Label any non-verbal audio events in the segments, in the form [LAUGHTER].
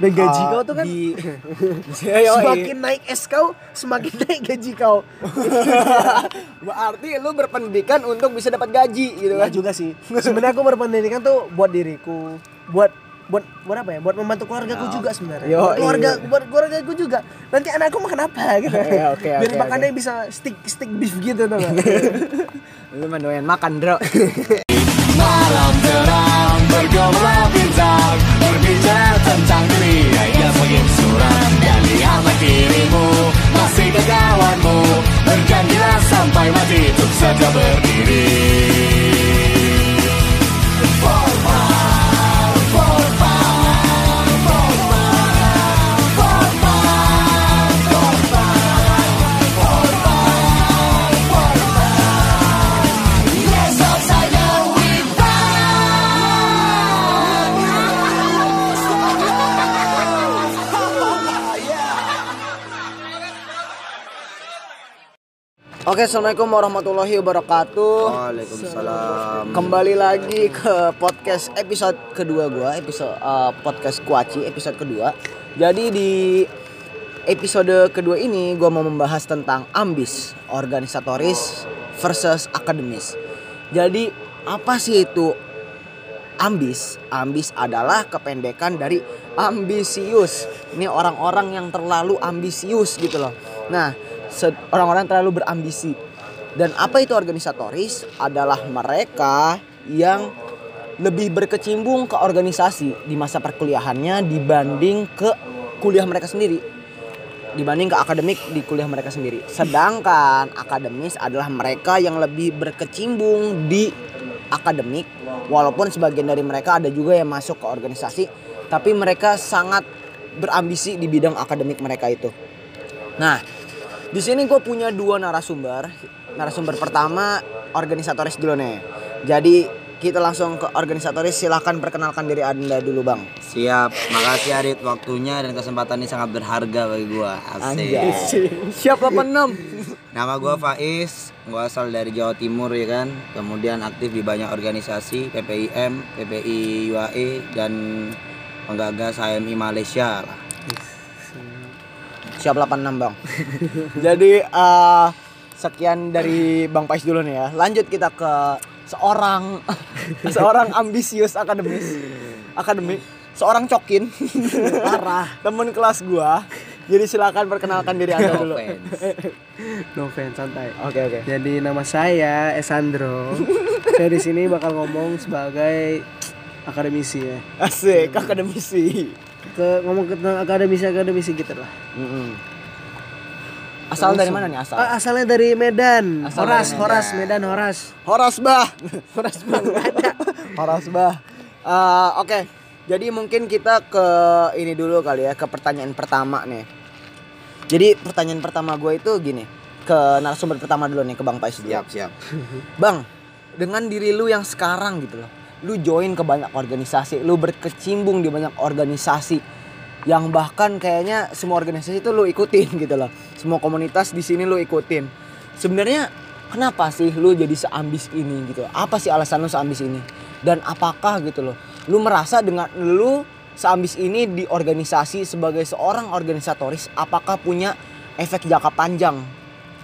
Dan gaji Ah, kau tuh kan di [LAUGHS] [LAUGHS] semakin naik S kau, semakin [LAUGHS] naik gaji kau. berarti lu berpendidikan untuk bisa dapat gaji gitu kan juga sih. Sebenarnya aku berpendidikan tuh buat diriku, buat buat buat apa ya? Buat membantu keluargaku juga sebenarnya. Yo, Buat keluarga iya. buat keluargaku juga. Nanti anakku makan apa gitu. Iya, oke, Biar oke, makannya bisa stick stick beef gitu tuh. lu mah doyan makan bro Malam terang bergolak bintang Berbicara tentang dunia yang semakin suram Dan lihat kirimu masih ke kawanmu Bergantilah sampai mati untuk saja berdiri Oke, assalamualaikum warahmatullahi wabarakatuh. Waalaikumsalam. Kembali lagi ke podcast episode kedua gua, episode uh, podcast Kuaci episode kedua. Jadi di episode kedua ini gua mau membahas tentang ambis, organisatoris versus akademis. Jadi apa sih itu ambis? Ambis adalah kependekan dari ambisius. Ini orang-orang yang terlalu ambisius gitu loh. Nah, orang-orang terlalu berambisi. Dan apa itu organisatoris? Adalah mereka yang lebih berkecimpung ke organisasi di masa perkuliahannya dibanding ke kuliah mereka sendiri. Dibanding ke akademik di kuliah mereka sendiri. Sedangkan akademis adalah mereka yang lebih berkecimpung di akademik walaupun sebagian dari mereka ada juga yang masuk ke organisasi tapi mereka sangat berambisi di bidang akademik mereka itu. Nah, di sini gue punya dua narasumber. Narasumber pertama organisatoris dulu nih. Jadi kita langsung ke organisatoris. Silahkan perkenalkan diri anda dulu bang. Siap, makasih Adit waktunya dan kesempatan ini sangat berharga bagi gua. Asik. Siap 86. Nama gua Faiz, gua asal dari Jawa Timur ya kan. Kemudian aktif di banyak organisasi, PPIM, PPI UAE dan penggagas HMI Malaysia lah. Siap 86 bang. [LAUGHS] Jadi eh, sekian dari bang Pais dulu nih ya. Lanjut kita ke seorang [LAUGHS] seorang ambisius akademis akademik seorang cokin parah [LAUGHS] temen kelas gua jadi silakan perkenalkan diri anda dulu Offense. No offense, santai. oke oke Jadi nama saya Esandro. saya di sini bakal ngomong sebagai akademisi ya. asik akademisi Ke ngomong tentang akademisi akademisi gitu lah. Mm-mm. asal dari mana nih asal Ah, asalnya dari Medan. Asal Horas, dari Horas, Medan, Horas. Horas bah [LAUGHS] Horas bah ada [LAUGHS] Horas bah Eh, oke jadi mungkin kita ke ini dulu kali ya ke pertanyaan pertama nih jadi pertanyaan pertama gue itu gini ke narasumber pertama dulu nih ke Bang Pais dulu. Siap, siap. Bang, dengan diri lu yang sekarang gitu loh. Lu join ke banyak organisasi, lu berkecimpung di banyak organisasi yang bahkan kayaknya semua organisasi itu lu ikutin gitu loh. Semua komunitas di sini lu ikutin. Sebenarnya kenapa sih lu jadi seambis ini gitu? Apa sih alasan lu seambis ini? Dan apakah gitu loh? Lu merasa dengan lu seambis ini di organisasi sebagai seorang organisatoris apakah punya efek jangka panjang?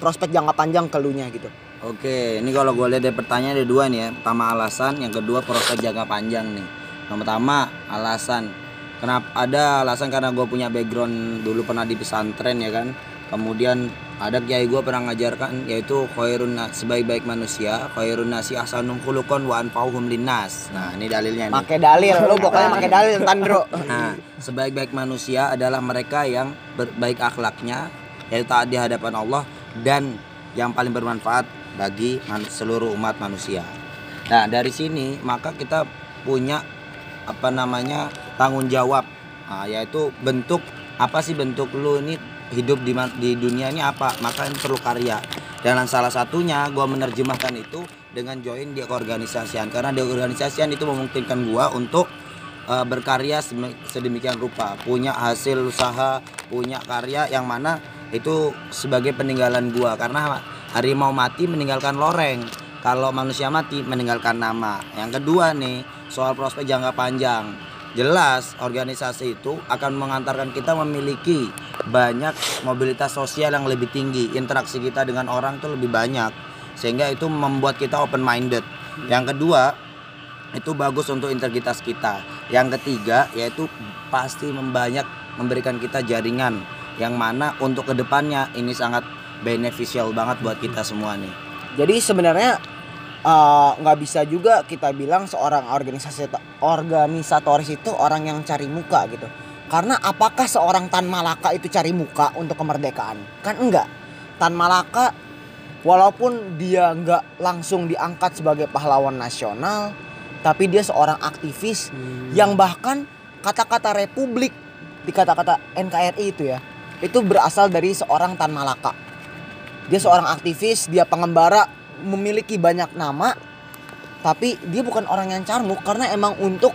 Prospek jangka panjang ke lu nya gitu. Oke, ini kalau gue lihat dari pertanyaan ada dua nih ya. Pertama alasan, yang kedua prospek jangka panjang nih. Yang pertama alasan. Kenapa ada alasan karena gue punya background dulu pernah di pesantren ya kan. Kemudian ada kiai gue pernah ngajarkan yaitu khairun sebaik-baik manusia, khairun nasi ahsanum khuluqan wa anfa'uhum linnas. Nah, ini dalilnya nih. Pakai dalil, lu pokoknya pakai dalil Tandro. Nah, sebaik-baik manusia adalah mereka yang berbaik akhlaknya, yaitu taat di hadapan Allah dan yang paling bermanfaat bagi seluruh umat manusia. Nah, dari sini maka kita punya apa namanya tanggung jawab, Nah, yaitu bentuk apa sih bentuk lu ini hidup di di dunia ini apa? Maka ini perlu karya. Dan salah satunya gua menerjemahkan itu dengan join di keorganisasian karena di organisasian itu memungkinkan gua untuk uh, berkarya sedemikian rupa, punya hasil usaha, punya karya yang mana itu sebagai peninggalan gua karena harimau mati meninggalkan loreng, kalau manusia mati meninggalkan nama. Yang kedua nih, soal prospek jangka panjang. Jelas organisasi itu akan mengantarkan kita memiliki banyak mobilitas sosial yang lebih tinggi, interaksi kita dengan orang tuh lebih banyak. Sehingga itu membuat kita open minded. Yang kedua, itu bagus untuk integritas kita. Yang ketiga yaitu pasti membanyak memberikan kita jaringan yang mana untuk ke depannya ini sangat beneficial banget buat kita semua nih. Jadi sebenarnya eh, nggak bisa juga kita bilang seorang organisasi organisatoris itu orang yang cari muka gitu. Karena apakah seorang Tan Malaka itu cari muka untuk kemerdekaan? Kan enggak. Tan Malaka walaupun dia nggak langsung diangkat sebagai pahlawan nasional, tapi dia seorang aktivis yang bahkan kata-kata republik di kata-kata NKRI itu ya, itu berasal dari seorang Tan Malaka. Dia seorang aktivis, dia pengembara, memiliki banyak nama, tapi dia bukan orang yang carmuk karena emang untuk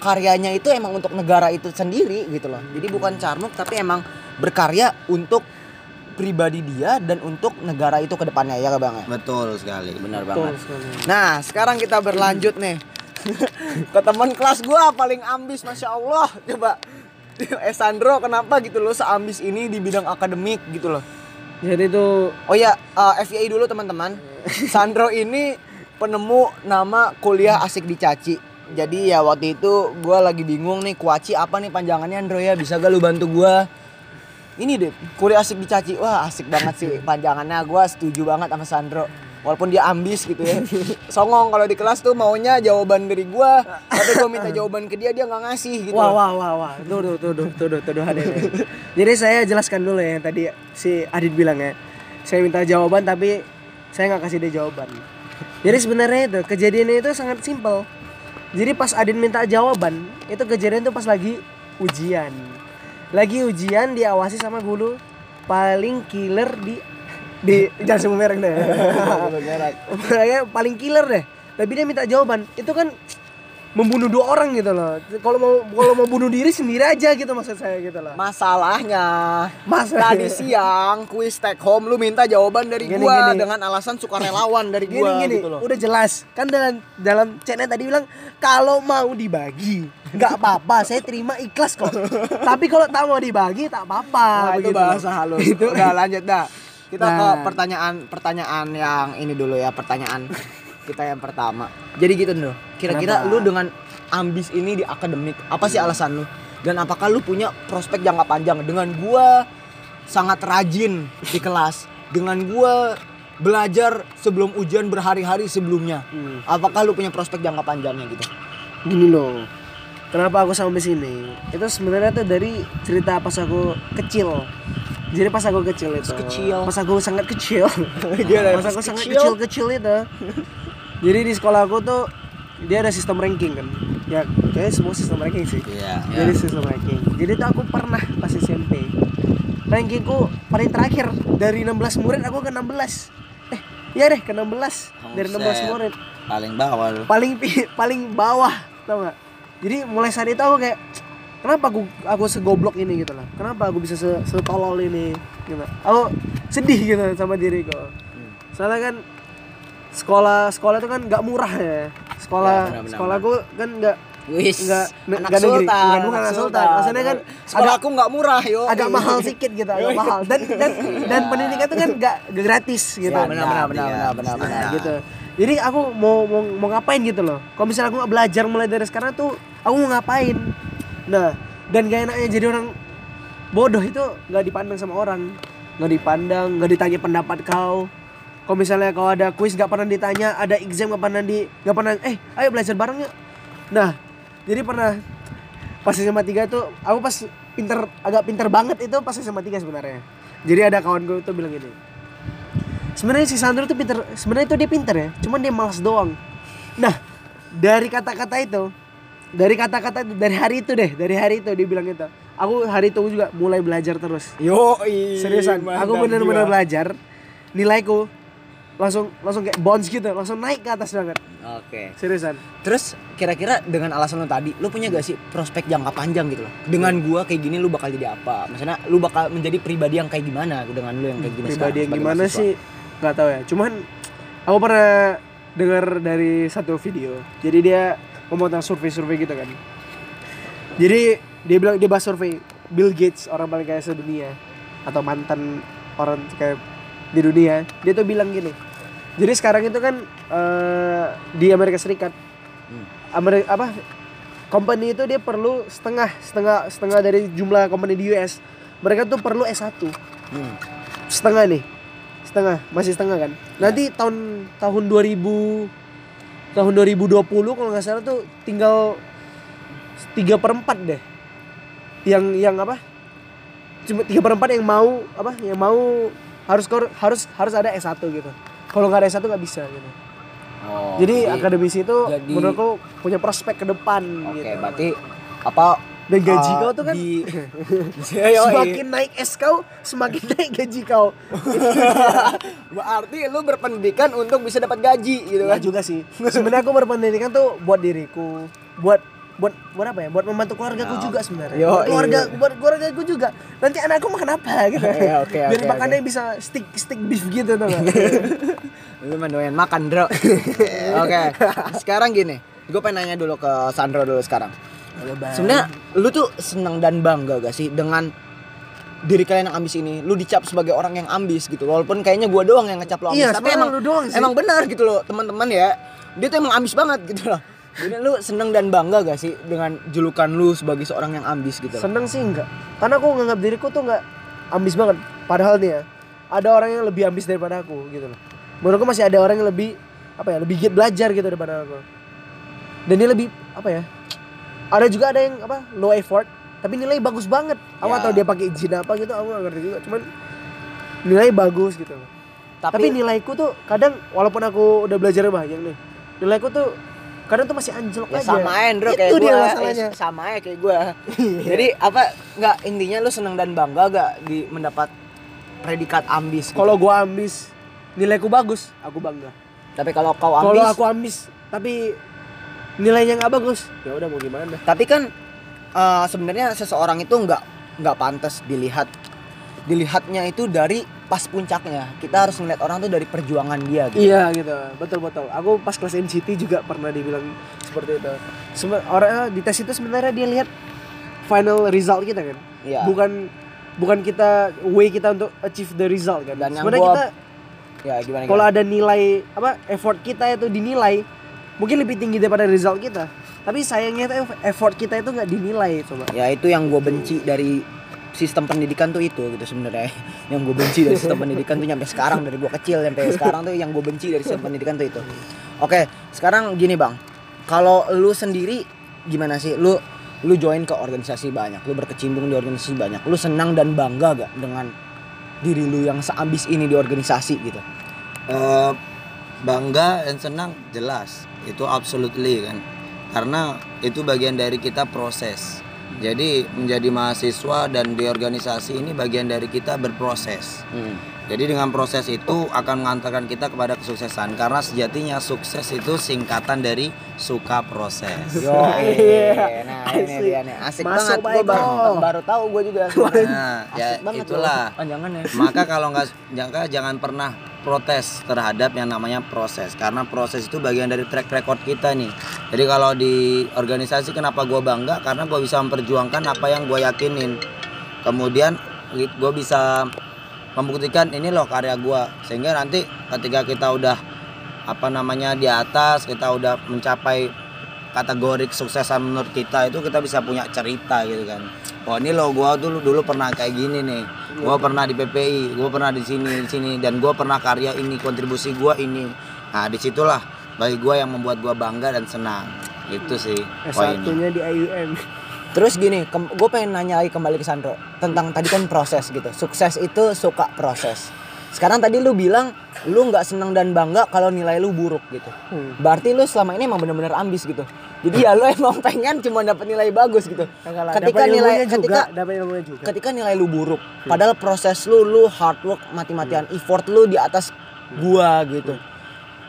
karyanya itu emang untuk negara itu sendiri gitu loh. Jadi bukan carmuk tapi emang berkarya untuk pribadi dia dan untuk negara itu ke depannya ya Bang. Betul sekali. Benar Betul banget. sekali. Nah, sekarang kita berlanjut nih. [LAUGHS] ke teman kelas gua paling ambis Masya Allah Coba [LAUGHS] Eh Sandro kenapa gitu loh seambis ini di bidang akademik gitu loh Jadi tuh Oh ya, eh, FYI dulu teman-teman. [LAUGHS] Sandro ini penemu nama kuliah asik dicaci. Jadi ya waktu itu gua lagi bingung nih kuaci apa nih panjangannya Andro ya bisa gak lu bantu gua? Ini deh kuliah asik dicaci. Wah asik banget sih panjangannya. Gua setuju banget sama Sandro. Walaupun dia ambis gitu ya. [LAUGHS] Songong kalau di kelas tuh maunya jawaban dari gua. [LAUGHS] Tapi gua minta jawaban ke dia dia nggak ngasih gitu. Wah wah wah wah. Tuh tuh tuh tuh tuh tuh ini. Jadi saya jelaskan dulu ya yang tadi si Adit bilang ya. Saya minta jawaban tapi saya nggak kasih dia jawaban. Jadi sebenarnya itu kejadiannya itu sangat simpel. Jadi pas Adit minta jawaban, itu kejadian itu pas lagi ujian. Lagi ujian diawasi sama guru paling killer di di jangan sebut merek deh. [LAUGHS] Makanya [LAUGHS] paling killer deh. Tapi dia minta jawaban. Itu kan membunuh dua orang gitu loh. Kalau mau kalau mau bunuh diri sendiri aja gitu maksud saya gitu loh. Masalahnya Mas Tadi siang kuis take home lu minta jawaban dari Gini, gua gini. dengan alasan sukarelawan dari gini gua gini gitu loh. udah jelas kan dalam dalam chatnya tadi bilang kalau mau dibagi nggak apa-apa saya terima ikhlas kok [LAUGHS] tapi kalau tak mau dibagi tak apa Nah, itu bahasa halus. Itu- Udah lanjut dah. Kita ke Nah. pertanyaan pertanyaan yang ini dulu ya, pertanyaan kita yang pertama. Jadi gitu loh. Kira-kira lu dengan ambis ini di akademik, apa sih alasan lu? Dan apakah lu punya prospek jangka panjang dengan gua sangat rajin di kelas, dengan gua belajar sebelum ujian berhari-hari sebelumnya. Hmm. Apakah lu punya prospek jangka panjangnya gitu? gini loh kenapa aku sampai sini itu sebenarnya tuh dari cerita pas aku kecil jadi pas aku kecil itu. Kecil. pas aku sangat kecil. [LAUGHS] Gimana, pas pas aku sangat kecil? kecil itu. Jadi di sekolah aku tuh dia ada sistem ranking kan. Ya kayak semua sistem ranking sih. Iya. jadi sistem ranking. Jadi tuh aku pernah pas SMP rankingku paling terakhir dari 16 murid aku ke 16 eh iya deh ke 16 dari 16 Buset. murid. Paling bawah paling pi- paling bawah tau nggak? Jadi mulai saat itu aku kayak kenapa aku aku segoblok ini gitu lah kenapa aku bisa se setolol ini gitu aku sedih gitu sama diriku soalnya kan sekolah sekolah itu kan nggak murah ya sekolah Ya, benar-benar. sekolahku kan nggak Wis, Nggak- anak nggak negeri. sultan, Bukan, bukan anak sultan. Maksudnya kan sekolah agak- aku nggak murah yo. agak mahal sedikit gitu agak mahal dan dan dan pendidikan itu kan nggak nggak gratis gitu Ya, benar benar benar benar benar mestinya. benar. Nah, gitu. Jadi aku mau mau mau ngapain gitu loh. Kalau misalnya aku nggak belajar mulai dari sekarang tuh aku mau ngapain. Nah, dan gak enaknya jadi orang bodoh itu nggak dipandang sama orang, nggak dipandang, nggak ditanya pendapat kau. Kalau misalnya kau ada kuis nggak pernah ditanya, ada exam nggak pernah di nggak pernah, eh ayo belajar bareng yuk. Nah, jadi pernah pas SMA 3 tuh aku pas pinter agak pinter banget itu pas SMA 3 sebenarnya. Jadi ada kawan gue tuh bilang gini, sebenarnya si Sandro tuh pinter sebenarnya itu dia pinter ya cuman dia malas doang nah dari kata-kata itu dari kata-kata dari hari itu deh dari hari itu dia bilang itu aku hari itu juga mulai belajar terus. Yo, seriusan aku bener-bener belajar. Nilaiku langsung langsung kayak bounce gitu langsung naik ke atas banget. Oke. seriusan. Terus kira-kira dengan alasan lu tadi, lu punya gak sih prospek jangka panjang gitu loh? Dengan gua kayak gini lu bakal jadi apa? Maksudnya lu bakal menjadi pribadi yang kayak gimana dengan lu yang kayak gini pribadi yang gimana mahasiswa? sih? Nggak tahu ya. Cuman aku pernah dengar dari satu video. Jadi dia ngomong tentang survei-survei gitu kan. Jadi dia bilang dia bahas survei Bill Gates orang paling kaya sedunia atau mantan orang kayak di dunia. Dia tuh bilang gini jadi sekarang itu kan eh, di Amerika Serikat Amerika apa company itu dia perlu setengah setengah setengah dari jumlah company di US mereka tuh perlu S1 Hmm. setengah nih setengah masih setengah kan. Nanti tahun tahun 2000 tahun 2020 kalau nggak salah tuh tinggal tiga perempat deh. Yang yang apa? Cuma tiga perempat yang mau apa? Yang mau harus harus harus ada S1 gitu. Kalau nggak ada S1 nggak bisa gitu. Oh, jadi akademisi itu jadi- menurutku punya prospek ke depan Oke, gitu. berarti apa dan gaji uh, kau tuh kan di [LAUGHS] [LAUGHS] semakin naik S kau semakin [LAUGHS] naik gaji kau berarti lu berpendidikan untuk bisa dapat gaji gitu kan. Enggak juga sih. Sebenarnya aku berpendidikan tuh buat diriku, buat buat buat apa ya? Buat membantu keluargaku juga sebenarnya. Yo, Buat keluarga iya. buat keluargaku juga. Nanti anakku makan apa gitu. Iya, oke, Biar oke, makannya bisa stick stick beef gitu tuh. Lu mah doyan makan, Bro. Oke. Sekarang gini, gue pengen nanya dulu ke Sandro dulu sekarang. Sebenarnya lu tuh seneng dan bangga gak sih dengan diri kalian yang ambis ini? Lu dicap sebagai orang yang ambis gitu. Walaupun kayaknya gua doang yang ngecap lu ambis, Iya, tapi emang lu doang sih. emang benar gitu loh, teman-teman ya. Dia tuh emang ambis banget gitu loh. Jadi lu seneng dan bangga gak sih dengan julukan lu sebagai seorang yang ambis gitu loh? Seneng sih enggak. Karena aku nganggap diriku tuh enggak ambis banget. Padahal nih ya, ada orang yang lebih ambis daripada aku gitu loh. Menurutku masih ada orang yang lebih apa ya, lebih giat belajar gitu daripada aku. Dan dia lebih apa ya? Ada juga ada yang apa? low effort tapi nilai bagus banget. Aku Ya. atau dia pakai izin apa gitu, aku gak ngerti juga. Cuman nilai bagus gitu loh. Tapi, nilaiku tuh kadang walaupun aku udah belajar banyak nih, nilaiku tuh kadang tuh masih anjlok ya aja. sama Itu kayak masalahnya. Eh, sama aja kayak gua jadi apa nggak intinya lu seneng dan bangga gak di mendapat predikat ambis gitu? Kalau gua ambis, nilaiku bagus, aku bangga. tapi kalau kau Kalau ambis aku ambis, tapi nilainya nggak bagus, ya udah mau gimana? tapi kan eh, sebenarnya seseorang itu nggak nggak pantas dilihat dilihatnya itu dari pas puncaknya kita harus ngeliat orang tuh dari perjuangan dia gitu Iya gitu, betul betul. Aku pas kelas NCT juga pernah dibilang seperti itu. Sebe- orang di tes itu sebenarnya dia lihat final result kita kan, Iya. bukan bukan kita way kita untuk achieve the result kan. Dan sebenarnya gua- kita ya gimana kalau ada nilai apa effort kita itu dinilai mungkin lebih tinggi daripada result kita. Tapi sayangnya itu effort kita itu nggak dinilai coba. ya itu yang gue benci dari sistem pendidikan tuh itu gitu sebenarnya. [LAUGHS] Yang gue benci dari sistem pendidikan tuh nyampe sekarang dari gue kecil sampai sekarang tuh yang gue benci dari sistem pendidikan tuh itu. Oke sekarang gini bang. Kalau lu sendiri gimana sih? Lu lu join ke organisasi banyak lu berkecimpung di organisasi banyak. Lu senang dan bangga gak dengan diri lu yang seambis ini di organisasi gitu? Eh, bangga dan senang jelas. Itu absolutely kan. Karena itu bagian dari kita proses. Jadi menjadi mahasiswa dan di organisasi ini bagian dari kita berproses. Jadi dengan proses itu akan mengantarkan kita kepada kesuksesan. Karena sejatinya sukses itu singkatan dari suka proses. Yo, [LAUGHS] nah ini Asik. dia nih. Asik Masuk, banget gue baru, baru tahu gue juga. [LAUGHS] Nah ya Asik banget itulah. loh panjangannya maka kalau nggak jangka jangan pernah protes terhadap yang namanya proses. Karena proses itu bagian dari track record kita nih. Jadi kalau di organisasi kenapa gue bangga? Karena gue bisa memperjuangkan apa yang gue yakinin. Kemudian gue bisa membuktikan ini loh karya gue sehingga nanti ketika kita udah apa namanya di atas kita udah mencapai kategori kesuksesan menurut kita itu kita bisa punya cerita gitu kan oh ini loh gua dulu dulu pernah kayak gini nih gua pernah di PPI gua pernah di sini di sini dan gua pernah karya ini kontribusi gua ini nah di situlah bagi gua yang membuat gua bangga dan senang itu sih S1-nya di IUM. Terus gini, gue pengen nanya lagi kembali ke Sandro tentang tadi kan proses gitu. Sukses itu suka proses. Sekarang tadi lu bilang lu nggak senang dan bangga kalau nilai lu buruk gitu. Hmm. Berarti lu selama ini emang bener-bener ambis gitu. Jadi ya lu [LAUGHS] emang pengen cuma dapat nilai bagus gitu. Lah, Ketika nilai juga, ketika dapat ilmunya juga. ketika nilai lu buruk, padahal proses lu lu hard work mati-matian effort lu di atas gua gitu.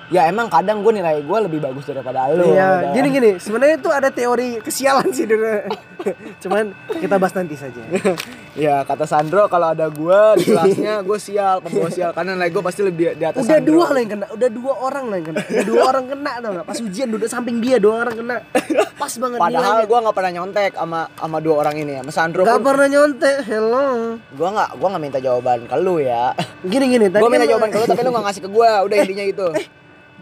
Ya emang kadang gue nilai gue lebih bagus daripada lu Iya, gitu. gini gini. Sebenarnya itu ada teori kesialan sih dulu. [LAUGHS] Cuman kita bahas nanti saja. [LAUGHS] ya kata Sandro kalau ada gue di kelasnya gue sial pembawa sial karena nilai gue pasti lebih di atas Udah Sandro. dua lah yang kena, udah dua orang lah yang kena. Udah dua orang kena tau gak? Pas ujian duduk samping dia dua orang kena. [LAUGHS] Pas banget padahal gue nggak pernah nyontek sama sama dua orang ini ya sama Sandro Gak pun pernah nyontek. Hello. gue nggak gue nggak minta jawaban ke lu ya Gini gini. gue minta jawaban ke lu tapi lu nggak ngasih ke gue udah intinya itu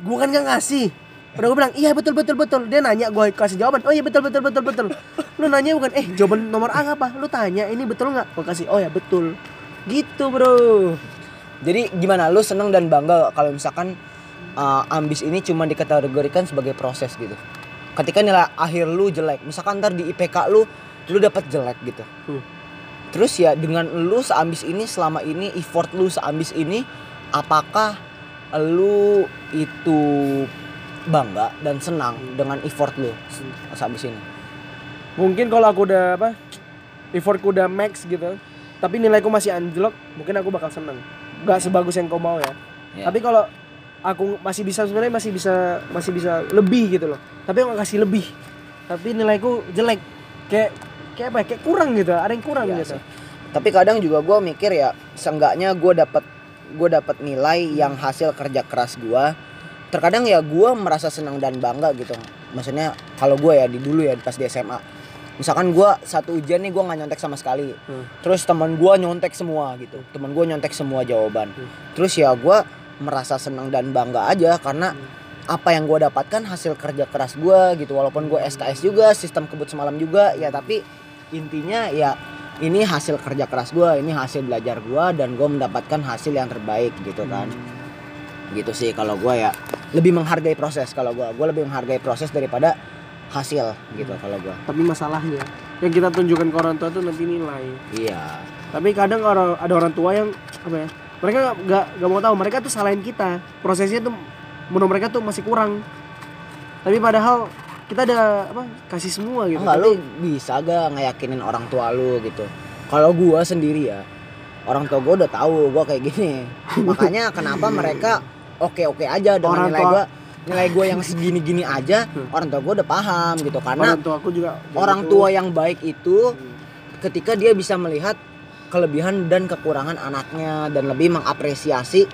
Gue kan gak ngasih. Udah gue bilang, iya betul betul betul. Dia nanya, gue kasih jawaban. Oh iya betul betul betul betul. Lu nanya bukan, eh jawaban nomor A apa? Lu tanya, ini betul nggak? Gue kasih, oh ya betul. Gitu bro. jadi gimana lu seneng dan bangga kalau misalkan uh, ambis ini cuma dikategorikan sebagai proses gitu ketika nilai akhir lu jelek misalkan ntar di IPK lu lu dapat jelek gitu Hmm. terus ya dengan lu seambis ini selama ini effort lu seambis ini apakah lu itu bangga dan senang dengan effort lu seambis ini Mungkin kalau aku udah apa? Effortku udah max gitu. Tapi nilaiku masih anjlok, mungkin aku bakal seneng. Gak sebagus yang kau mau ya. Ya. Tapi kalau aku masih bisa sebenarnya masih bisa masih bisa lebih gitu loh. Tapi aku kasih lebih. Tapi nilaiku jelek. Kayak kayak apa? ya, Kayak kurang gitu. Ada yang kurang Iya gitu. sih. tapi kadang juga gue mikir ya seenggaknya gue dapat gue dapat nilai yang hasil kerja keras gue terkadang ya gue merasa senang dan bangga gitu. Maksudnya kalau gue ya di dulu ya pas di SMA misalkan gue satu ujian nih gue nggak nyontek sama sekali. Hmm. terus teman gue nyontek semua gitu. Teman gue nyontek semua jawaban. Hmm. terus ya gue merasa senang dan bangga aja karena apa yang gue dapatkan hasil kerja keras gue gitu. Walaupun gue SKS juga sistem kebut semalam juga ya tapi intinya ya ini hasil kerja keras gue ini hasil belajar gue dan gue mendapatkan hasil yang terbaik gitu kan gitu sih kalau gue ya lebih menghargai proses kalau gue gue lebih menghargai proses daripada hasil gitu kalau gue Tapi masalahnya yang kita tunjukkan ke orang tua tuh nanti nilai. iya Tapi kadang orang ada orang tua yang apa ya? Mereka nggak nggak mau tahu. Mereka tuh salahin kita. Prosesnya tuh menurut mereka tuh masih kurang. Tapi padahal kita ada apa? Kasih semua gitu. Enggak Tapi lu bisa gak ngeyakinin orang tua lu gitu. Kalau gua sendiri ya, orang tua gua udah tahu gua kayak gini. [LAUGHS] Makanya kenapa mereka oke-oke aja dengan Orang nilai tua- gua nilai gua yang segini-gini aja, orang tua gua udah paham gitu karena orang tua aku juga kayak orang gitu. tua yang baik itu ketika dia bisa melihat kelebihan dan kekurangan anaknya dan lebih mengapresiasi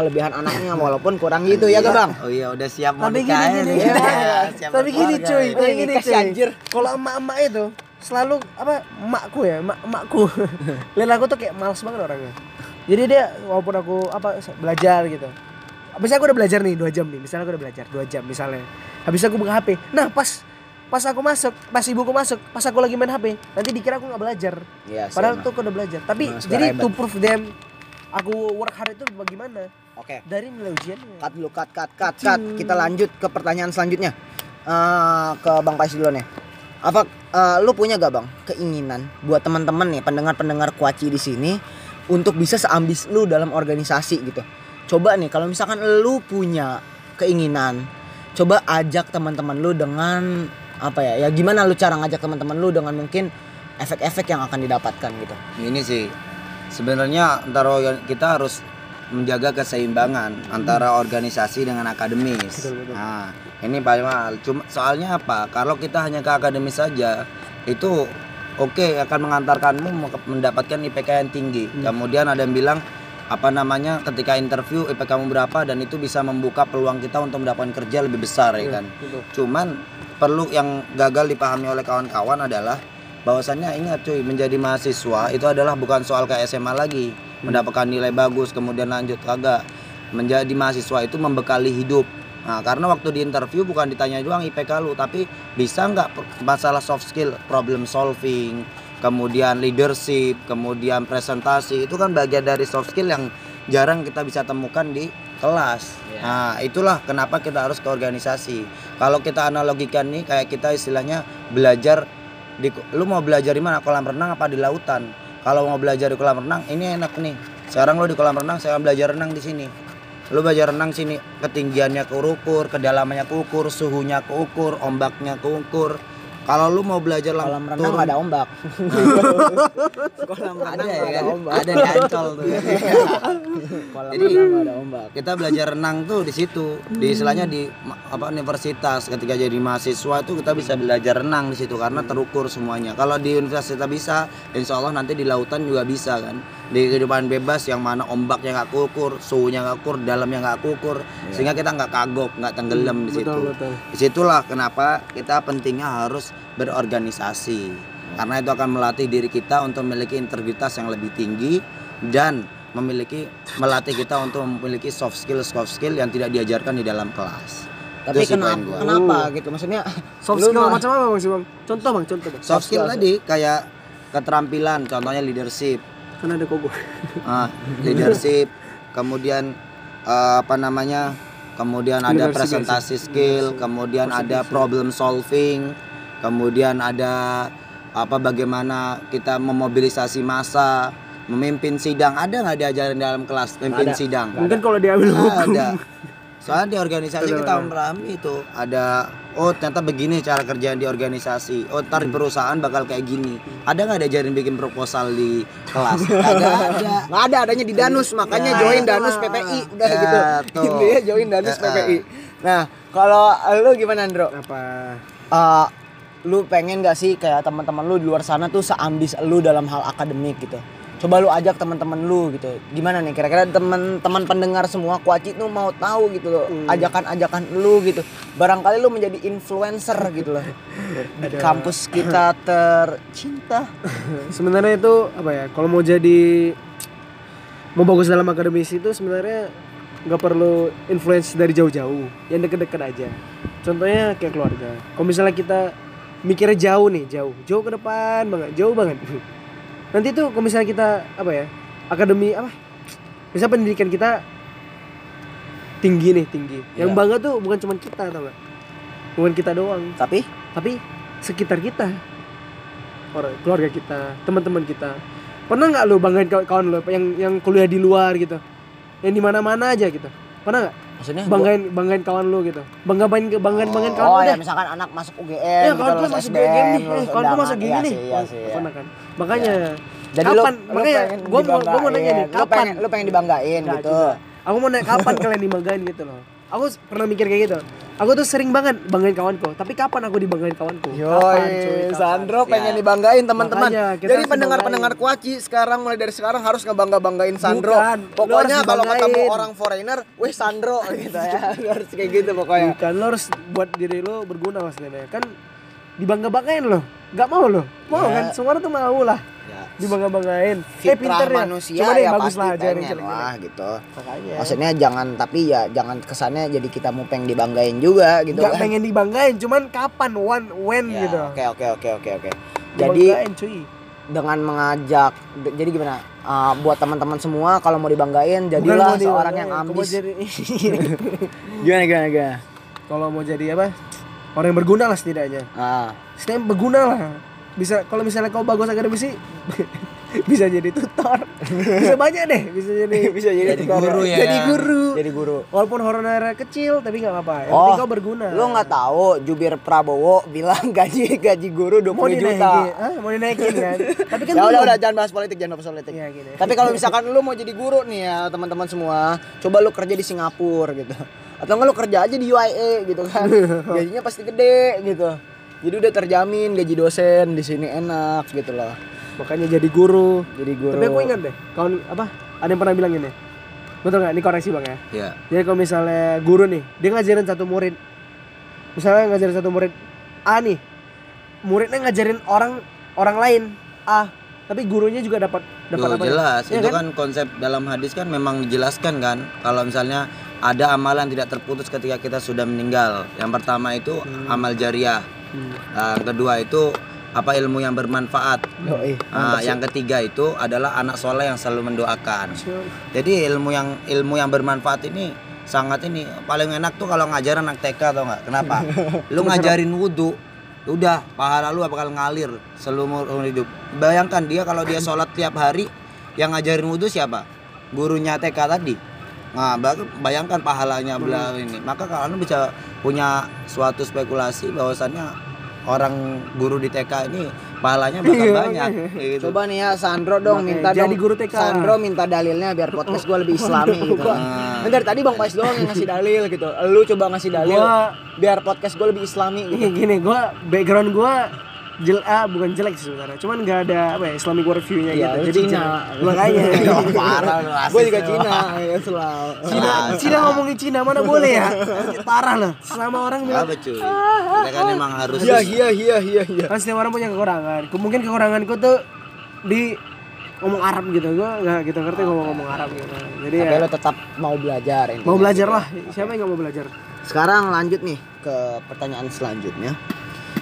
kelebihan anaknya walaupun kurang gitu ya gak bang? Oh iya udah siap mau Tapi gini nikah gini. ya. ya. Siap Tapi gini cuy, ya. tapi gini cuy. anjir. Kalau emak-emak itu selalu apa emakku ya, emak emakku. [LAUGHS] Lila aku tuh kayak males banget orangnya. Jadi dia walaupun aku apa belajar gitu. Misalnya aku udah belajar nih dua jam nih, misalnya aku udah belajar dua jam misalnya. Habis aku buka HP. Nah pas pas aku masuk, pas ibuku masuk, pas aku lagi main HP, nanti dikira aku nggak belajar. Iya, sih, Padahal tuh aku udah belajar. Tapi suka jadi hebat. to prove them aku work hard itu bagaimana? Oke. Dari nilai ujiannya. Cut dulu, cut, cut, cut, cut. Kita lanjut ke pertanyaan selanjutnya. Eh, ke Bang Pais dulu nih. Apa eh, lu punya gak Bang keinginan buat teman-teman nih pendengar-pendengar kuaci di sini untuk bisa seambis lu dalam organisasi gitu. Coba nih kalau misalkan lu punya keinginan, coba ajak teman-teman lu dengan apa ya? Ya gimana lu cara ngajak teman-teman lu dengan mungkin efek-efek yang akan didapatkan gitu. Ini sih sebenarnya antara organ- kita harus menjaga keseimbangan antara organisasi dengan akademis. Betul, betul. Nah, ini paling mahal. Cuma soalnya apa? Kalau kita hanya ke akademis saja, itu oke akan mengantarkanmu me- mendapatkan IPK yang tinggi. Kemudian ada yang bilang apa namanya ketika interview IPK kamu berapa dan itu bisa membuka peluang kita untuk mendapatkan kerja lebih besar ya kan. Betul. Cuman perlu yang gagal dipahami oleh kawan-kawan adalah bahwasannya ingat cuy menjadi mahasiswa itu adalah bukan soal kayak SMA lagi mendapatkan nilai bagus kemudian lanjut kagak menjadi mahasiswa itu membekali hidup. Nah karena waktu di interview bukan ditanya doang IPK lu tapi bisa nggak masalah soft skill problem solving kemudian leadership kemudian presentasi itu kan bagian dari soft skill yang jarang kita bisa temukan di kelas. Iya. nah itulah kenapa kita harus ke organisasi. Kalau kita analogikan nih kayak kita istilahnya belajar di lu mau belajar di mana? Kolam renang apa di lautan kalau mau belajar di kolam renang ini enak nih. Sekarang lu di kolam renang saya belajar renang di sini. Lu belajar renang sini ketinggiannya keukur kedalamannya keukur suhunya keukur ombaknya keukur Kalau lu mau belajar lang- [LAUGHS] Kolam renang turun- ada ombak. Kolam ada ya kan? ada ombak. Ada di Ancol tuh. [LAUGHS] Kolam Jadi- renang ada ombak. kita belajar renang tuh di situ di istilahnya di apa universitas ketika jadi mahasiswa itu kita bisa belajar renang di situ karena terukur semuanya kalau di universitas kita bisa insya Allah nanti di lautan juga bisa kan di kehidupan bebas yang mana ombaknya nggak kukur suhunya nggak kukur dalamnya nggak kukur sehingga kita nggak kagok nggak tenggelam di situ Betul betul. di situlah kenapa kita pentingnya harus berorganisasi karena itu akan melatih diri kita untuk memiliki integritas yang lebih tinggi dan memiliki melatih kita untuk memiliki soft skill soft skill yang tidak diajarkan di dalam kelas Tapi Itu kenapa, gua. kenapa gitu? Maksudnya Soft skill macam apa bang? Contoh bang, contoh bang. soft skill tadi kayak keterampilan contohnya leadership Kan ada kogo. ah, leadership kemudian eh, apa namanya kemudian ada presentasi skill kemudian ada problem solving kemudian ada apa bagaimana kita memobilisasi massa memimpin sidang. Ada nggak diajarin dalam kelas memimpin sidang? Mungkin kalau diambil ada soalnya di organisasi kita memahami itu. Ada oh ternyata begini cara kerjaan di organisasi. Oh ntar di perusahaan bakal kayak gini. Ada nggak diajarin bikin proposal di kelas? [LAUGHS] Ada. Nggak ada. Adanya di Danus, makanya Ya, join itulah. Danus PPI udah Ya, gitu. [LAUGHS] Intinya join Danus Ya, PPI. Nah, kalau lu gimana, Andro? apa? Eh, lu pengen gak sih kayak teman-teman lu di luar sana tuh seambis lu dalam hal akademik gitu? Coba lu ajak teman-teman lu gitu. Gimana nih kira-kira teman-teman pendengar semua Kuaci tuh mau tahu gitu loh, ajakan-ajakan lu gitu. Barangkali lu menjadi influencer gitu loh. Di kampus kita tercinta. [LAUGHS] Sebenarnya itu apa ya? Kalau mau jadi mau bagus dalam akademisi itu sebenarnya nggak perlu influence dari jauh-jauh, yang deket-deket aja. Contohnya kayak keluarga. Kalau misalnya kita mikirnya jauh nih, jauh, jauh ke depan banget, jauh banget. [LAUGHS] Nanti tuh kalau misalnya kita apa ya? Akademi apa? Misalnya pendidikan kita tinggi nih, tinggi. Yang Iya. bangga tuh bukan cuma kita, tau gak? Bukan kita doang Tapi tapi sekitar kita orang keluarga kita teman-teman kita pernah nggak lu banggain kawan- kawan lu yang yang kuliah di luar gitu yang di mana-mana aja gitu pernah nggak maksudnya banggain banggain kawan lu gitu bangga banggain banggain banggain kawan oh lu ya deh misalkan anak masuk UGM ya gitu, kawan gue lulus masuk SBM, GM nih eh, kawan undangan. masuk gini Iya nih iya sih, iya. kan makanya Jadi kapan lu, makanya lu gue mau gue mau nanya nih. Lu kapan pengen, lu pengen dibanggain gitu. aku mau nanya kapan kalian dibanggain gitu loh aku pernah mikir kayak gitu aku tuh sering banget banggain kawanku tapi kapan aku dibanggain kawanku kapan cuy Yoi, kapan? Sandro Siap. pengen dibanggain teman-teman. Jadi pendengar-pendengar kuaci sekarang mulai dari sekarang harus ngebangga-banggain Sandro. Bukan, Pokoknya kalau ketemu orang foreigner, weh Sandro [LAUGHS] gitu ya. Lu harus kayak gitu pokoknya. Bukan lo harus buat diri lo berguna mas Nene. Kan dibangga-banggain lo. Gak mau lo. Mau Ya. kan? Semua tuh mau lah. Ya, Dibangga-banggain. fitrah eh pinter ya. manusia Coba deh ya bagus pasti lah ajarin pengen lah gitu. Makanya. Maksudnya jangan tapi ya jangan kesannya jadi kita mau pengen dibanggain juga gitu Gak kan. pengen dibanggain, cuman kapan, when, when Ya, gitu. Oke oke oke oke oke. Jadi Dibanggain, cuy. dengan mengajak jadi gimana Uh, buat teman-teman semua kalau mau dibanggain Bukan jadilah mau seorang yang ambis jadi- [LAUGHS] gimana gimana gimana Kalau mau jadi apa? Orang yang berguna lah setidaknya. ah Setidaknya berguna lah. Bisa kalau misalnya kau bagus akademisi [LAUGHS] bisa jadi tutor. bisa banyak deh, bisa jadi bisa jadi, Jadi tutor guru ya. Jadi guru. jadi guru Walaupun honornya kecil tapi nggak apa-apa. Yang Oh, penting kau berguna. lu nggak tahu jubir Prabowo bilang [LAUGHS] gaji gaji guru 20 mau juta Hah? mau dinaikin kan? tapi kan ya udah udah jangan bahas politik jangan bahas politik Iya, gini. tapi kalau misalkan lu mau jadi guru nih ya teman-teman semua coba lu kerja di Singapura gitu atau enggak lu kerja aja di UIA gitu kan [LAUGHS] gajinya pasti gede gitu jadi udah terjamin gaji dosen di sini enak gitu loh makanya jadi guru. jadi guru Tapi aku ingat deh, kawan apa? Ada yang pernah bilang gini. Betul nggak? Ini koreksi bang ya. ya Jadi kalau misalnya guru nih, dia ngajarin satu murid, misalnya ngajarin satu murid A nih, muridnya ngajarin orang orang lain A, tapi gurunya juga dapat dapat apa? ya? jelas Iya itu kan? kan konsep dalam hadis kan memang dijelaskan kan kalau misalnya ada amalan tidak terputus ketika kita sudah meninggal yang pertama itu amal jariah Hmm. Nah, kedua itu apa ilmu yang bermanfaat? Yoi. Nah, yang ketiga itu adalah anak soleh yang selalu mendoakan. Jadi ilmu yang ilmu yang bermanfaat ini sangat ini paling enak tuh kalau ngajarin anak TK atau enggak kenapa? [LAUGHS] Lu ngajarin wudhu udah pahala lu bakal ngalir seluruh hidup. Bayangkan dia kalau dia sholat tiap hari yang ngajarin wudhu siapa? Gurunya TK tadi. Nah bayangkan pahalanya beliau ini. Maka kalian bisa punya suatu spekulasi bahwasannya orang guru di TK ini pahalanya bakal Iya, banyak gitu. Coba nih ya Sandro dong Makanya, minta jadi dong guru TK. Sandro minta dalilnya biar podcast gue lebih islami gitu. Nah. Bentar tadi Bang Pais doang yang ngasih dalil gitu. Lu coba ngasih dalil Gua- biar podcast gue lebih islami gitu. Gini, gini gua background gua jel ah, bukan jelek sih sebenarnya. Cuman nggak ada apa ya Islamic worldview-nya Iya, gitu. Jadi Cina. jangan- makanya. [LAUGHS] parah lu rasis Gue juga. Cina ya selalu. Cina, Cina ngomongin Cina mana boleh ya? Parah loh. Selama orang bilang apa cuy kita kan emang harus Iya iya iya iya iya. kan setiap orang punya kekurangan. Mungkin kekuranganku tuh di ngomong Arab gitu. Gua nggak gitu ngerti ngomong ngomong Arab gitu. Jadi Tapi ya lo tetap mau belajar mau belajar lah. Siapa yang nggak mau belajar? Sekarang lanjut nih ke pertanyaan selanjutnya.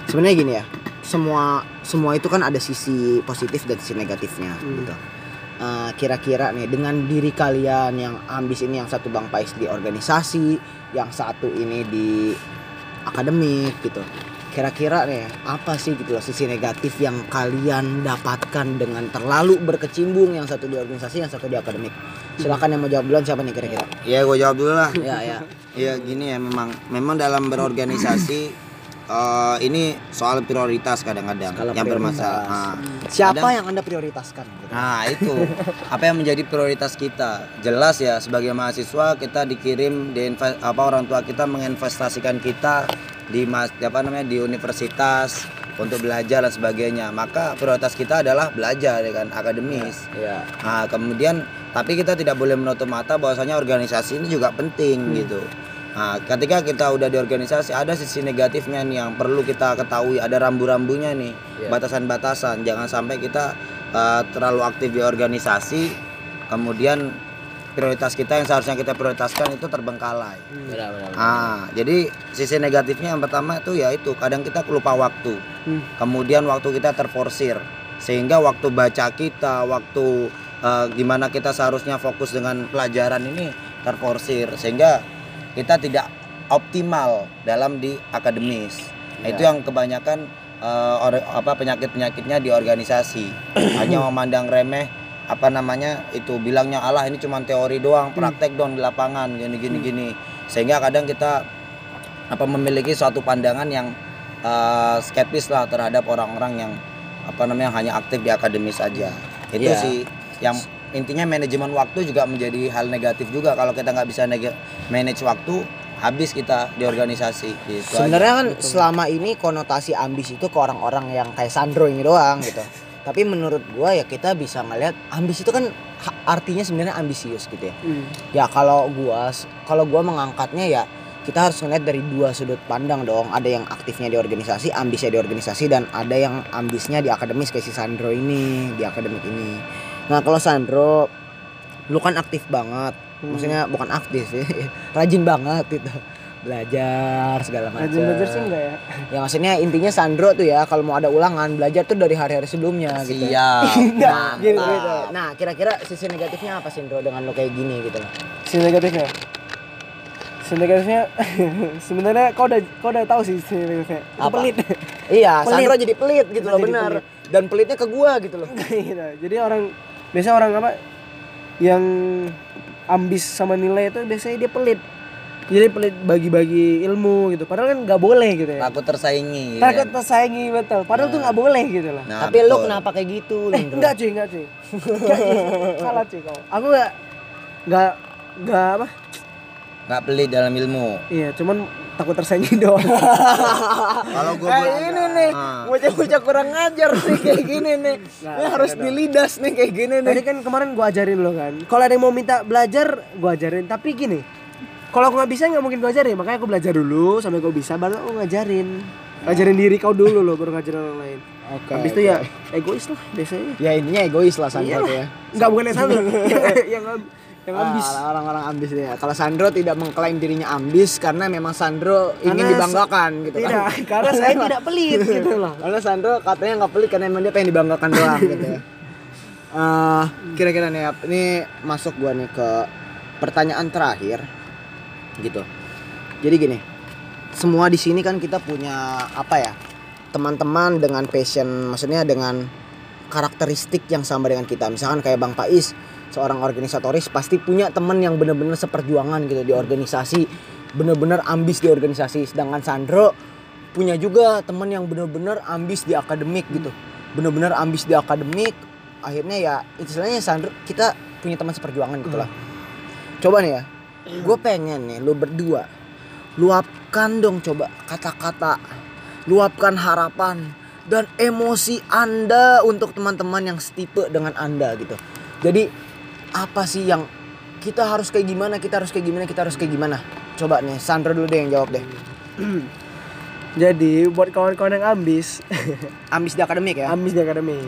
Sebenarnya gini ya, semua semua itu kan ada sisi positif dan sisi negatifnya Hmm. gitu. Eh, kira-kira nih dengan diri kalian yang ambis ini yang satu Bang Pais di organisasi, yang satu ini di akademik gitu. Kira-kira nih apa sih gitu loh sisi negatif yang kalian dapatkan dengan terlalu berkecimbung yang satu di organisasi yang satu di akademik. Silakan yang mau jawab duluan siapa nih kira-kira? ya gue jawab dulu lah [LAUGHS] Ya ya. ya gini ya memang memang dalam berorganisasi [CLEARS THROAT] eh, ini soal prioritas kadang-kadang yang bermasalah Nah, Siapa kadang- yang Anda prioritaskan? Nah itu. Apa yang menjadi prioritas kita? Jelas ya sebagai mahasiswa kita dikirim di apa orang tua kita menginvestasikan kita di mas apa namanya di universitas untuk belajar dan sebagainya. Maka prioritas kita adalah belajar ya kan akademis. Iya. nah kemudian tapi kita tidak boleh menutup mata bahwasanya organisasi ini juga penting gitu nah ketika kita udah di organisasi ada sisi negatifnya nih yang perlu kita ketahui ada rambu-rambunya nih Iya. batasan-batasan jangan sampai kita uh, terlalu aktif di organisasi kemudian prioritas kita yang seharusnya kita prioritaskan itu terbengkalai Benar, benar, benar. Ah, jadi sisi negatifnya yang pertama itu ya itu kadang kita lupa waktu. Hmm. Kemudian waktu kita terforsir sehingga waktu baca kita, waktu eh, gimana kita seharusnya fokus dengan pelajaran ini terforsir sehingga kita tidak optimal dalam di akademis. Nah, Itu Ya. yang kebanyakan eh, or- apa penyakit-penyakitnya di organisasi. [CLEARS THROAT] Hanya memandang remeh apa namanya itu bilangnya Allah ini cuma teori doang praktek dong di lapangan gini gini gini sehingga kadang kita apa memiliki suatu pandangan yang eh, skeptis lah terhadap orang-orang yang apa namanya hanya aktif di akademis aja itu Iya. sih yang intinya manajemen waktu juga menjadi hal negatif juga kalau kita nggak bisa manage waktu habis kita di organisasi gitu. Sebenarnya kan selama ini konotasi ambis itu ke orang-orang yang kayak Sandro ini doang gitu. Tapi menurut gua ya kita bisa ngeliat ambis itu kan artinya sebenarnya ambisius gitu ya. Hmm. Ya kalau gua kalau gua mengangkatnya ya kita harus ngeliat dari dua sudut pandang dong. Ada yang aktifnya di organisasi, ambisnya di organisasi dan ada yang ambisnya di akademis kayak si Sandro ini, di akademik ini. Nah, kalau Sandro lu kan aktif banget. Maksudnya bukan aktif sih. [LAUGHS] Rajin banget itu. Belajar segala macam. Rajin belajar sih enggak ya? Ya maksudnya intinya Sandro tuh ya kalau mau ada ulangan belajar tuh dari hari-hari sebelumnya gitu. siap [LAUGHS] Nah, Gitu, gitu. gitu. Nah, kira-kira sisi negatifnya apa Sandro dengan lo kayak gini gitu loh. Sisi negatifnya. Sisi negatifnya [LAUGHS] sebenarnya kau udah kau udah tahu sih sisi negatifnya. Itu Apa? pelit. Iya, Pelit. Sandro jadi pelit gitu loh benar. pelit. Dan pelitnya ke gua gitu loh. gitu. Jadi orang biasa orang apa yang ambis sama nilai itu biasanya dia pelit. Jadi pelit bagi-bagi ilmu gitu. Padahal kan nggak boleh gitu ya. takut tersaingi ya Takut kan? tersaingi betul. Padahal tuh nggak boleh gitu lah. Nah, Tapi lo betul. kenapa kayak gitu, [LAUGHS] Eh, enggak cuy, enggak cuy. Enggak, cuy. Salah cuy kau. Aku enggak enggak enggak apa? nggak pelit dalam ilmu Iya, cuman takut tersaingi doang. [LAUGHS] kalau gue Kayak ini nih, Ah. bocah-bocah kurang ngajar nih kayak gini nih. Nah, Ini harus dilidas nih kayak gini nih. Tadi kan kemarin gua ajarin lo kan. Kalau ada yang mau minta belajar, gua ajarin. Tapi gini, kalau aku nggak bisa nggak mungkin gua ajarin. Makanya aku belajar dulu sampai gua bisa, baru aku ngajarin. Ngajarin diri kau dulu loh, baru ngajarin orang lain. Oke. Habis itu ya egois lah biasanya. ya intinya egois lah tuh ya. Enggak bukan yang sama. yang yang yang Ah, ambis. orang-orang ambis ya. Kalau Sandro tidak mengklaim dirinya ambis karena memang Sandro ingin Karena dibanggakan gitu Tidak, kan. karena saya [LAUGHS] tidak pelit gitu loh. Karena Sandro katanya nggak pelit karena emang dia pengen dibanggakan doang gitu ya. [LAUGHS] Eh, kira-kira nih ini masuk gua nih ke pertanyaan terakhir gitu. Jadi gini, semua di sini kan kita punya apa ya? Teman-teman dengan passion, maksudnya dengan karakteristik yang sama dengan kita. Misalkan kayak Bang Pais, seorang organisatoris pasti punya teman yang bener-bener seperjuangan gitu di organisasi, bener-bener ambis di organisasi. Sedangkan Sandro punya juga teman yang bener-bener ambis di akademik gitu. Bener-bener ambis di akademik akhirnya ya istilahnya Sandro kita punya teman seperjuangan gitu lah. Coba nih ya gue pengen nih lu berdua luapkan dong coba kata-kata luapkan harapan dan emosi anda untuk teman-teman yang setipe dengan anda gitu. Jadi apa sih yang kita harus kayak gimana kita harus kayak gimana kita harus kayak gimana coba nih Sandro dulu deh yang jawab deh [CLEARS THROAT] Jadi buat kawan-kawan yang ambis, [LAUGHS] ambis di akademik ya ambis di akademi,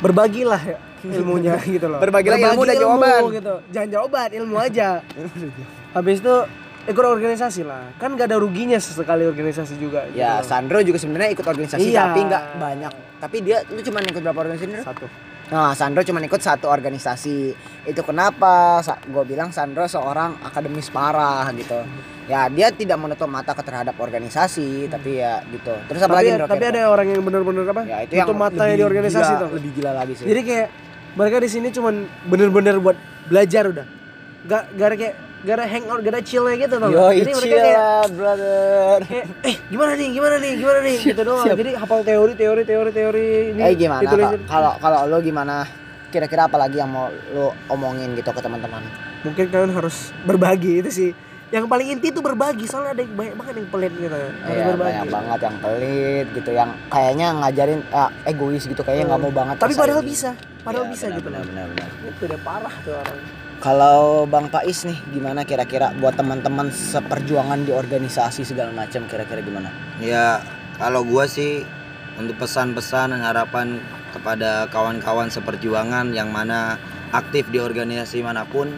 berbagilah ilmunya [LAUGHS] gitu loh. Berbagilah ilmu Berbagi dan jawaban. gitu. Jangan jawaban, ilmu [LAUGHS] aja. Habis itu ikut organisasi lah. Kan gak ada ruginya sesekali organisasi juga. gitu Ya. Sandro juga sebenarnya ikut organisasi Iya. tapi nggak banyak. Tapi dia lu cuma ikut berapa organisasi? Satu. Nah, Sandro cuma ikut satu organisasi. Itu kenapa gue bilang Sandro seorang akademis parah gitu. Ya, dia tidak menutup mata ke terhadap organisasi, tapi ya gitu. Terus apa Tapi, lagi Ndro, tapi ada orang yang bener-bener apa? ya itu yang lebih di organisasi gila, tuh. Lebih gila lagi sih. Jadi kayak mereka di sini cuman bener-bener buat belajar udah. Gak, ada kayak gak ada hangout, gak ada chillnya gitu tau. Yo? Jadi mereka kayak brother. kayak eh gimana nih gimana nih gimana nih gitu doang jadi hafal teori teori teori teori ini Eh gimana Kak? kalau kalau lo gimana kira-kira apa lagi yang mau lo omongin gitu ke teman-teman mungkin kalian harus berbagi itu sih yang paling inti itu berbagi soalnya ada yang banyak banget yang pelit gitu harus Iya berbagi banyak banget yang pelit gitu yang kayaknya ngajarin ah, egois gitu kayaknya nggak mau banget tapi padahal ini. bisa padahal Iya, bisa benar, gitu benar, benar, benar. itu udah parah tuh orang Kalau Bang Pais nih gimana kira-kira buat teman-teman seperjuangan di organisasi segala macam kira-kira gimana? Ya kalau gua sih untuk pesan-pesan dan harapan kepada kawan-kawan seperjuangan yang mana aktif di organisasi mana pun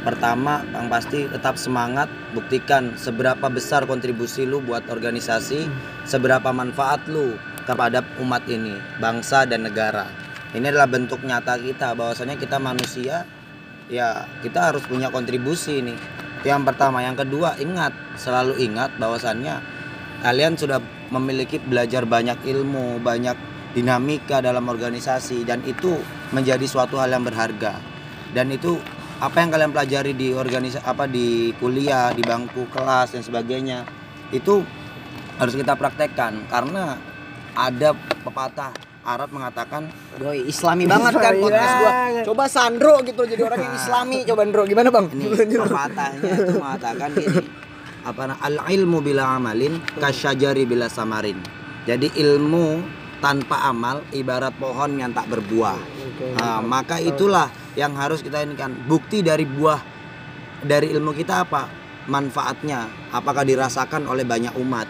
Pertama, yang pasti tetap semangat, buktikan seberapa besar kontribusi lu buat organisasi, seberapa manfaat lu kepada umat ini, bangsa dan negara. Ini adalah bentuk nyata kita bahwasanya kita manusia, ya kita harus punya kontribusi nih. Yang pertama, yang kedua ingat, selalu ingat bahwasannya kalian sudah memiliki belajar banyak ilmu, banyak dinamika dalam organisasi dan itu menjadi suatu hal yang berharga. Dan itu apa yang kalian pelajari di organisasi apa di kuliah, di bangku kelas dan sebagainya itu harus kita praktekkan karena ada pepatah Arab mengatakan Doi, islami banget kan podcast gua. Coba Sandro gitu jadi orang yang islami. [LAUGHS] Coba Ndro gimana Bang? ini pepatahnya itu mengatakan gini. Apa al ilmu bila amalin kasyajari bila samarin. Jadi ilmu tanpa amal ibarat pohon yang tak berbuah. Nah, maka itulah yang harus kita ini kan bukti dari buah dari ilmu kita apa? Manfaatnya apakah dirasakan oleh banyak umat?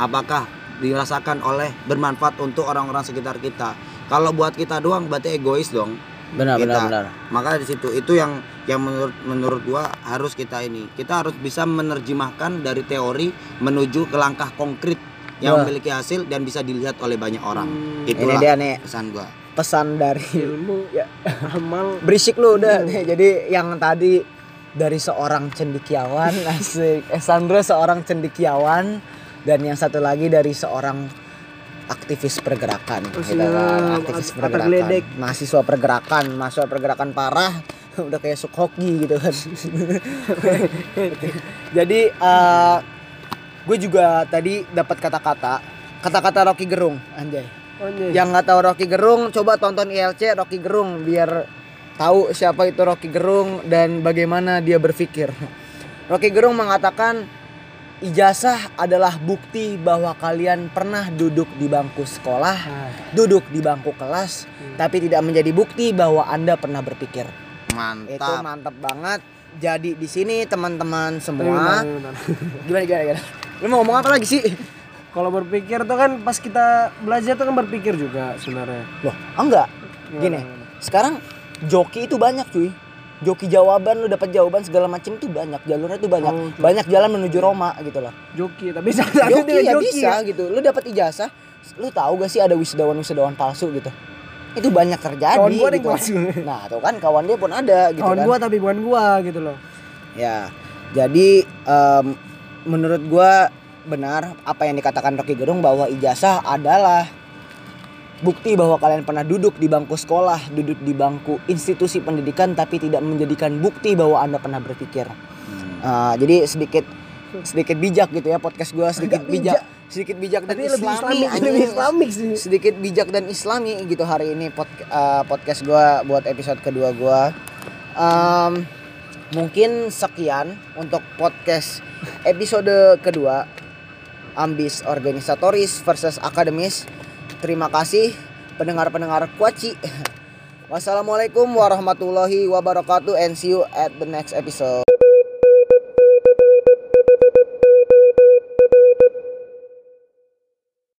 Apakah dirasakan oleh bermanfaat untuk orang-orang sekitar kita. Kalau buat kita doang berarti egois dong. Benar Kita. benar benar. maka di situ itu yang yang menurut menurut gua harus kita ini. Kita harus bisa menerjemahkan dari teori menuju ke langkah konkret yang Wah. memiliki hasil dan bisa dilihat oleh banyak orang. Hmm. itulah Ini dia nih. pesan gua. Pesan dari ilmu ya [LAUGHS] amal. Berisik lu udah. Jadi yang tadi dari seorang cendikiawan [LAUGHS] asik. Eh, Sandro seorang cendikiawan dan yang satu lagi dari seorang aktivis pergerakan Oh, gitu kan. aktivis pergerakan. atlet mahasiswa pergerakan. Mahasiswa pergerakan parah. [LAUGHS] Udah kayak sukhoki gitu kan. [LAUGHS] Jadi eh gue juga tadi dapat kata-kata. Kata-kata Rocky Gerung anjay. Oh, yang nggak tahu Rocky Gerung coba tonton ILC Rocky Gerung biar tahu siapa itu Rocky Gerung dan bagaimana dia berpikir. Rocky Gerung mengatakan ijazah adalah bukti bahwa kalian pernah duduk di bangku sekolah Ah, duduk di bangku kelas tapi tidak menjadi bukti bahwa anda pernah berpikir. Itu mantap mantap banget. Jadi di sini teman-teman semua. [LAUGHS] Gimana gimana gimana? Lu mau ngomong apa lagi sih? Kalau berpikir tuh kan pas kita belajar tuh kan berpikir juga sebenarnya. Loh enggak. Gini. sekarang joki itu banyak cuy joki jawaban lu dapat jawaban segala macam itu banyak jalurnya itu banyak. Oh, tuh. banyak jalan menuju Roma gitu loh. Joki tapi satu joki ya joki bisa gitu. Lu dapat ijazah lu tahu gak sih ada wisudawan wisudawan palsu gitu? Itu banyak terjadi Kawan gua gitu. palsu. [LAUGHS] nah tuh kan kawan dia pun ada gitu kawan kan. gua tapi bukan gua gitu loh. Ya jadi em, menurut gua benar apa yang dikatakan Rocky Gerung bahwa ijazah adalah bukti bahwa kalian pernah duduk di bangku sekolah, duduk di bangku institusi pendidikan tapi tidak menjadikan bukti bahwa Anda pernah berpikir. Hmm. Uh, jadi sedikit sedikit bijak gitu ya podcast gua sedikit Agak bijak sedikit bijak dan Tapi lebih islami, islamik, anjing. lebih islamik sih. sedikit bijak dan islami gitu hari ini pod, eh, podcast gua buat episode kedua gua Em, mungkin sekian untuk podcast episode kedua ambis organisatoris versus akademis terima kasih pendengar-pendengar kuaci. [LAUGHS] Wassalamualaikum warahmatullahi wabarakatuh and see you at the next episode